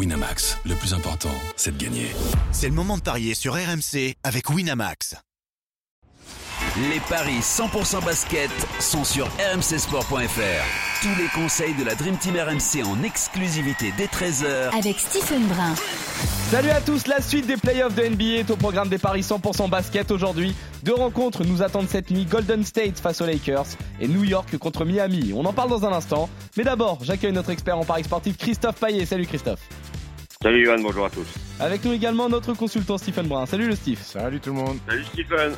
Winamax, le plus important, c'est de gagner. C'est le moment de parier sur RMC avec Winamax. Les paris 100% basket sont sur rmcsport.fr. Tous les conseils de la Dream Team RMC en exclusivité dès 13h avec Stephen Brun. Salut à tous, la suite des playoffs de NBA est au programme des paris 100% basket aujourd'hui. Deux rencontres nous attendent cette nuit, Golden State face aux Lakers et New York contre Miami. On en parle dans un instant, mais d'abord j'accueille notre expert en paris sportif Christophe Paillet. Salut Christophe. Salut Yohan, bonjour à tous. Avec nous également notre consultant Stephen Brun. Salut le Steve. Salut tout le monde. Salut Stephen.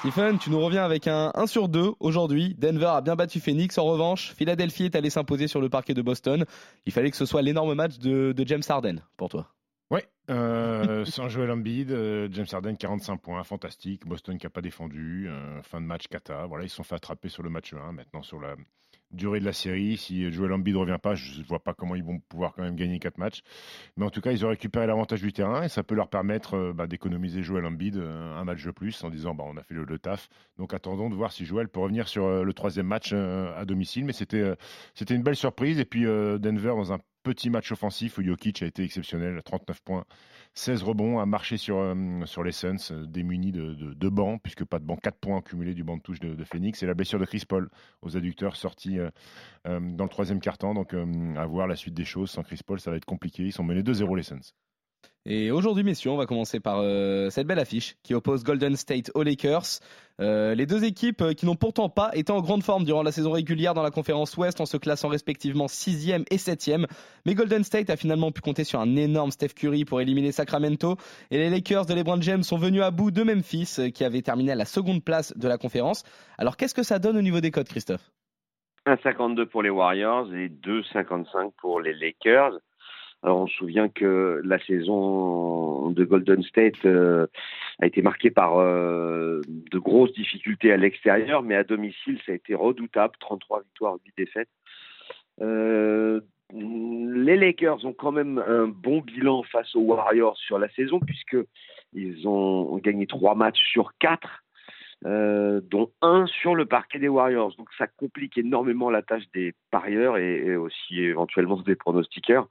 Stephen, tu nous reviens avec un 1 sur 2 aujourd'hui. Denver a bien battu Phoenix. En revanche, Philadelphie est allé s'imposer sur le parquet de Boston. Il fallait que ce soit l'énorme match de, James Harden pour toi. Oui, euh, sans Joel Embiid, euh, James Harden 45 points, fantastique. Boston qui n'a pas défendu, euh, fin de match kata. Voilà, ils se sont fait attraper sur le match 1. Maintenant sur la durée de la série. Si Joel Embiid ne revient pas, je ne vois pas comment ils vont pouvoir quand même gagner 4 matchs. Mais en tout cas, ils ont récupéré l'avantage du terrain et ça peut leur permettre euh, bah, d'économiser Joel Embiid euh, un match de plus en disant bah, on a fait le, taf. Donc attendons de voir si Joel peut revenir sur euh, le troisième match à domicile. Mais c'était une belle surprise. Et puis Denver dans un petit match offensif où Jokic a été exceptionnel, 39 points, 16 rebonds, a marché sur, euh, sur les Suns, euh, démunis de, de, bancs, puisque pas de banc, 4 points cumulés du banc de touche de, Phoenix, et la blessure de Chris Paul aux adducteurs sorti euh, dans le troisième quart-temps. Donc à voir la suite des choses. Sans Chris Paul, ça va être compliqué. Ils sont menés 2-0 les Suns. Et aujourd'hui, messieurs, on va commencer par euh, cette belle affiche qui oppose Golden State aux Lakers. Euh, les deux équipes euh, qui n'ont pourtant pas été en grande forme durant la saison régulière dans la conférence Ouest en se classant respectivement 6e et 7e. Mais Golden State a finalement pu compter sur un énorme Steph Curry pour éliminer Sacramento. Et les Lakers de LeBron James sont venus à bout de Memphis qui avait terminé à la seconde place de la conférence. Alors qu'est-ce que ça donne au niveau des codes, Christophe? 1,52 pour les Warriors et 2,55 pour les Lakers. Alors on se souvient que la saison de Golden State euh, a été marquée par euh, de grosses difficultés à l'extérieur, mais à domicile ça a été redoutable, 33 victoires, 8 défaites. Euh, les Lakers ont quand même un bon bilan face aux Warriors sur la saison puisque ils ont gagné trois matchs sur quatre. dont un sur le parquet des Warriors. Donc ça complique énormément la tâche des parieurs et aussi éventuellement des pronostiqueurs.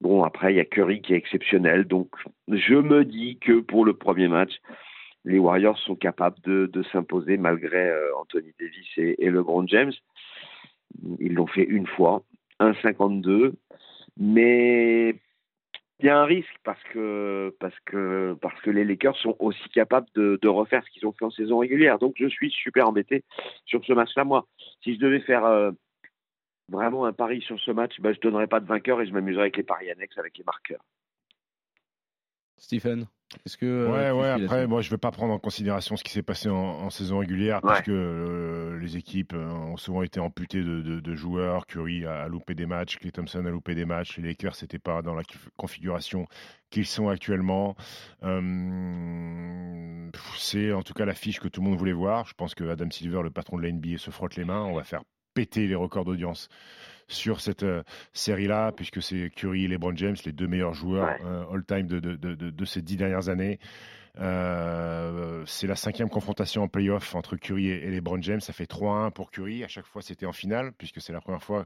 Bon, après, il y a Curry qui est exceptionnel. Donc, je me dis que pour le premier match, les Warriors sont capables de, s'imposer malgré euh, Anthony Davis et, LeBron James. Ils l'ont fait une fois, 1,52. Mais il y a un risque parce que, parce que, parce que les Lakers sont aussi capables de, refaire ce qu'ils ont fait en saison régulière. Donc, je suis super embêté sur ce match-là, moi. Si je devais faire. Euh, vraiment un pari sur ce match, bah, je ne donnerai pas de vainqueur et je m'amuserai avec les paris annexes, avec les marqueurs. Stephen est-ce que euh, ouais, ouais. Après, moi, je ne vais pas prendre en considération ce qui s'est passé en, saison régulière, parce que euh, les équipes euh, ont souvent été amputées de, joueurs. Curry a, loupé des matchs, Clay Thompson a loupé des matchs. Les Lakers n'étaient pas dans la configuration qu'ils sont actuellement. c'est en tout cas l'affiche que tout le monde voulait voir. Je pense que Adam Silver, le patron de la NBA, se frotte les mains. On va faire péter les records d'audience sur cette euh, série-là, puisque c'est Curry et LeBron James, les deux meilleurs joueurs euh, all-time de, de, de, de, ces dix dernières années. Euh, c'est la cinquième confrontation en playoff entre Curry et, LeBron James. Ça fait 3-1 pour Curry. À chaque fois, c'était en finale, puisque c'est la première fois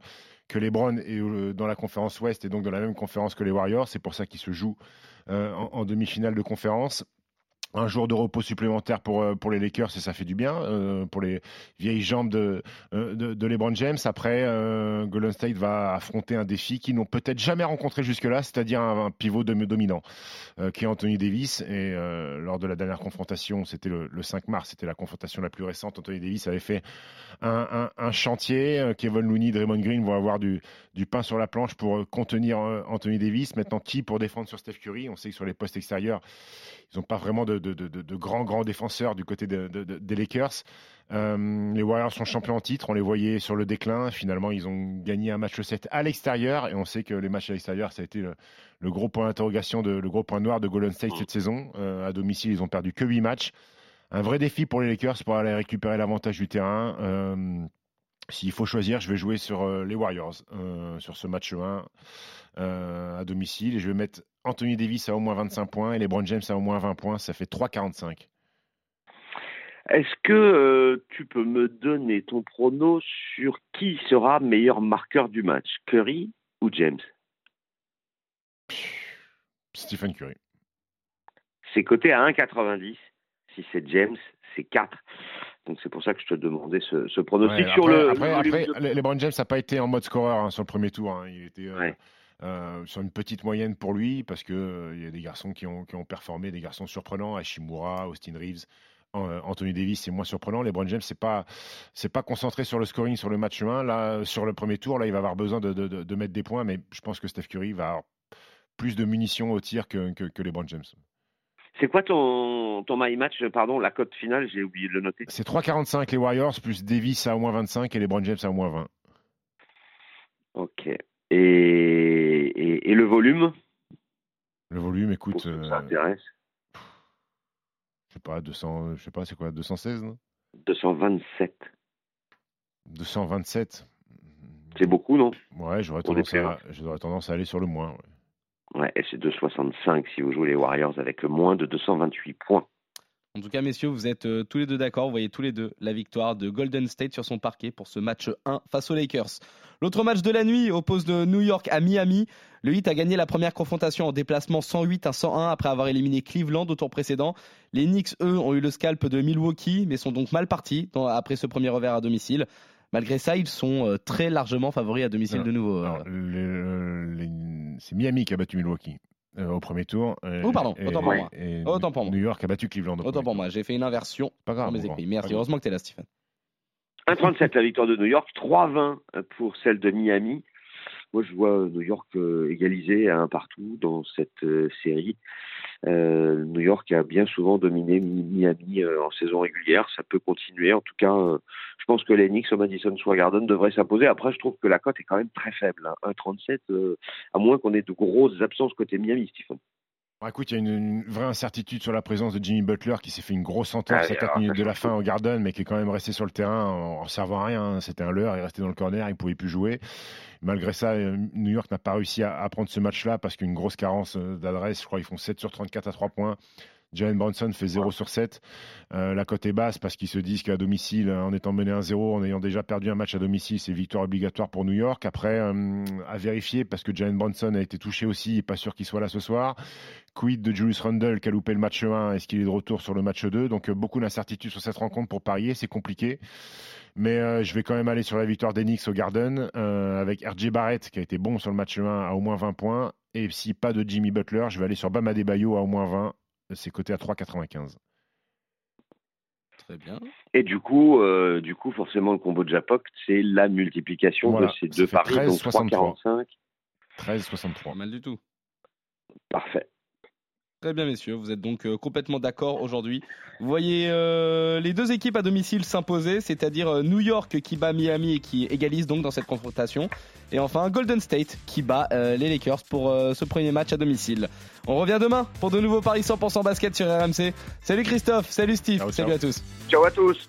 que LeBron est dans la conférence Ouest et donc dans la même conférence que les Warriors. C'est pour ça qu'il se joue en, en demi-finale de conférence un jour de repos supplémentaire pour, euh, pour les Lakers et ça fait du bien euh, pour les vieilles jambes de, euh, de, LeBron James. Après, Golden State va affronter un défi qu'ils n'ont peut-être jamais rencontré jusque-là, c'est-à-dire un, pivot dominant qui est Anthony Davis. Et lors de la dernière confrontation, c'était le, 5 mars, c'était la confrontation la plus récente. Anthony Davis avait fait un, un, chantier. Kevin Looney, Draymond Green vont avoir du, du pain sur la planche pour contenir Anthony Davis. Maintenant, qui pour défendre sur Steph Curry? On sait que sur les postes extérieurs, ils n'ont pas vraiment de, de, grands, grands défenseurs du côté des Lakers. Euh, les Warriors sont champions en titre, on les voyait sur le déclin. Finalement, ils ont gagné un match 7 à l'extérieur et on sait que les matchs à l'extérieur, ça a été le, gros point d'interrogation, le gros point noir de Golden State cette saison. Euh, à domicile, ils ont perdu que 8 matchs. Un vrai défi pour les Lakers pour aller récupérer l'avantage du terrain. Euh, s'il faut choisir, je vais jouer sur les Warriors sur ce match 1 à domicile et je vais mettre Anthony Davis a au moins 25 points et LeBron James a au moins 20 points. Ça fait 3,45. Est-ce que euh, tu peux me donner ton prono sur qui sera meilleur marqueur du match, Curry ou James? Stephen Curry. C'est coté à 1,90. Si c'est James, c'est 4. Donc c'est pour ça que je te demandais ce, ce pronostic Ouais, sur après, le. après, après, de- les- LeBron James n'a pas été en mode scoreur hein, sur le premier tour. hein. Il était euh, Ouais. euh, sur une petite moyenne pour lui parce que euh, il y a des garçons qui ont, qui ont performé, des garçons surprenants, Hashimura, Austin Reeves. An- Anthony Davis, c'est moins surprenant. LeBron James, c'est pas, c'est pas concentré sur le scoring sur le match 1. Là, sur le premier tour, là, il va avoir besoin de- de mettre des points, mais je pense que Steph Curry va avoir plus de munitions au tir que, que, que LeBron James. C'est quoi ton, ton my match Pardon, la cote finale, j'ai oublié de le noter. C'est 3,45 les Warriors, plus Davis à au moins 25 et LeBron James à au moins 20. Ok. Et, et, et le volume? Le volume, écoute, que euh, ça intéresse je sais pas, 200, je sais pas, c'est quoi, 216, non? 227. 227. C'est beaucoup, non? Ouais, j'aurais tendance, à, j'aurais tendance à aller sur le moins. ouais. Ouais, et c'est 2,65 si vous jouez les Warriors avec moins de 228 points. En tout cas, messieurs, vous êtes euh, tous les deux d'accord. Vous voyez tous les deux la victoire de Golden State sur son parquet pour ce match 1 face aux Lakers. L'autre match de la nuit oppose de New York à Miami. Le Heat a gagné la première confrontation en déplacement 108 à 101 après avoir éliminé Cleveland au tour précédent. Les Knicks, eux, ont eu le scalp de Milwaukee, mais sont donc mal partis après ce premier revers à domicile. Malgré ça, ils sont euh, très largement favoris à domicile Non. de nouveau. euh. C'est Miami qui a battu Milwaukee euh, au premier tour. euh, Oh, pardon, autant pour moi. et Autant pour moi. New York a battu Cleveland. au Autant pour tour. moi, j'ai fait une inversion Pas grave. dans mes écrits. Merci, heureusement que tu es là, Stephen. 1,37 la victoire de New York, 3,20 pour celle de Miami. Moi, je vois New York euh, égalisé à un partout dans cette euh, série. Euh, New York a bien souvent dominé Mi- Miami euh, en saison régulière. Ça peut continuer. En tout cas, euh, je pense que les Knicks au Madison Square Garden devraient s'imposer. Après, je trouve que la cote est quand même très faible. hein. 1,37, euh, à moins qu'on ait de grosses absences côté Miami, Stephen. Bon, écoute, il y a une, une vraie incertitude sur la présence de Jimmy Butler qui s'est fait une grosse entorse Ah, à 4 alors, minutes de la fin au Garden, mais qui est quand même resté sur le terrain en, en servant à rien. hein. C'était un leurre, il est resté dans le corner, il ne pouvait plus jouer. Malgré ça, euh, New York n'a pas réussi à, à prendre ce match-là parce qu'une grosse carence euh, d'adresse. Je crois qu'ils font 7 sur 34 à 3 points. Jalen Bronson fait 0 sur 7. Euh, la cote est basse parce qu'ils se disent qu'à domicile, en étant mené 1-0, en ayant déjà perdu un match à domicile, c'est victoire obligatoire pour New York. Après, euh, à vérifier parce que Jalen Bronson a été touché aussi et pas sûr qu'il soit là ce soir. Quid de Julius Randle qui a loupé le match 1 Est-ce qu'il est de retour sur le match 2 Donc euh, beaucoup d'incertitudes sur cette rencontre pour parier, c'est compliqué. Mais euh, je vais quand même aller sur la victoire d'Enix au Garden euh, avec RJ Barrett qui a été bon sur le match 1 à au moins 20 points. Et si pas de Jimmy Butler, je vais aller sur Bama Bayo à au moins 20. C'est coté à 3,95. Très bien. Et du coup, euh, du coup, forcément, le combo de Japoc, c'est la multiplication Voilà, de ces ça deux paris, 13, donc 3,45. 13,63. Pas mal du tout. Parfait. Très bien, messieurs. Vous êtes donc euh, complètement d'accord aujourd'hui. Vous voyez euh, les deux équipes à domicile s'imposer, c'est-à-dire euh, New York qui bat Miami et qui égalise donc dans cette confrontation. Et enfin, Golden State qui bat euh, les Lakers pour euh, ce premier match à domicile. On revient demain pour de nouveaux paris 100% basket sur RMC. Salut Christophe, salut Steve, Ciao, salut ciao. à tous. Ciao à tous.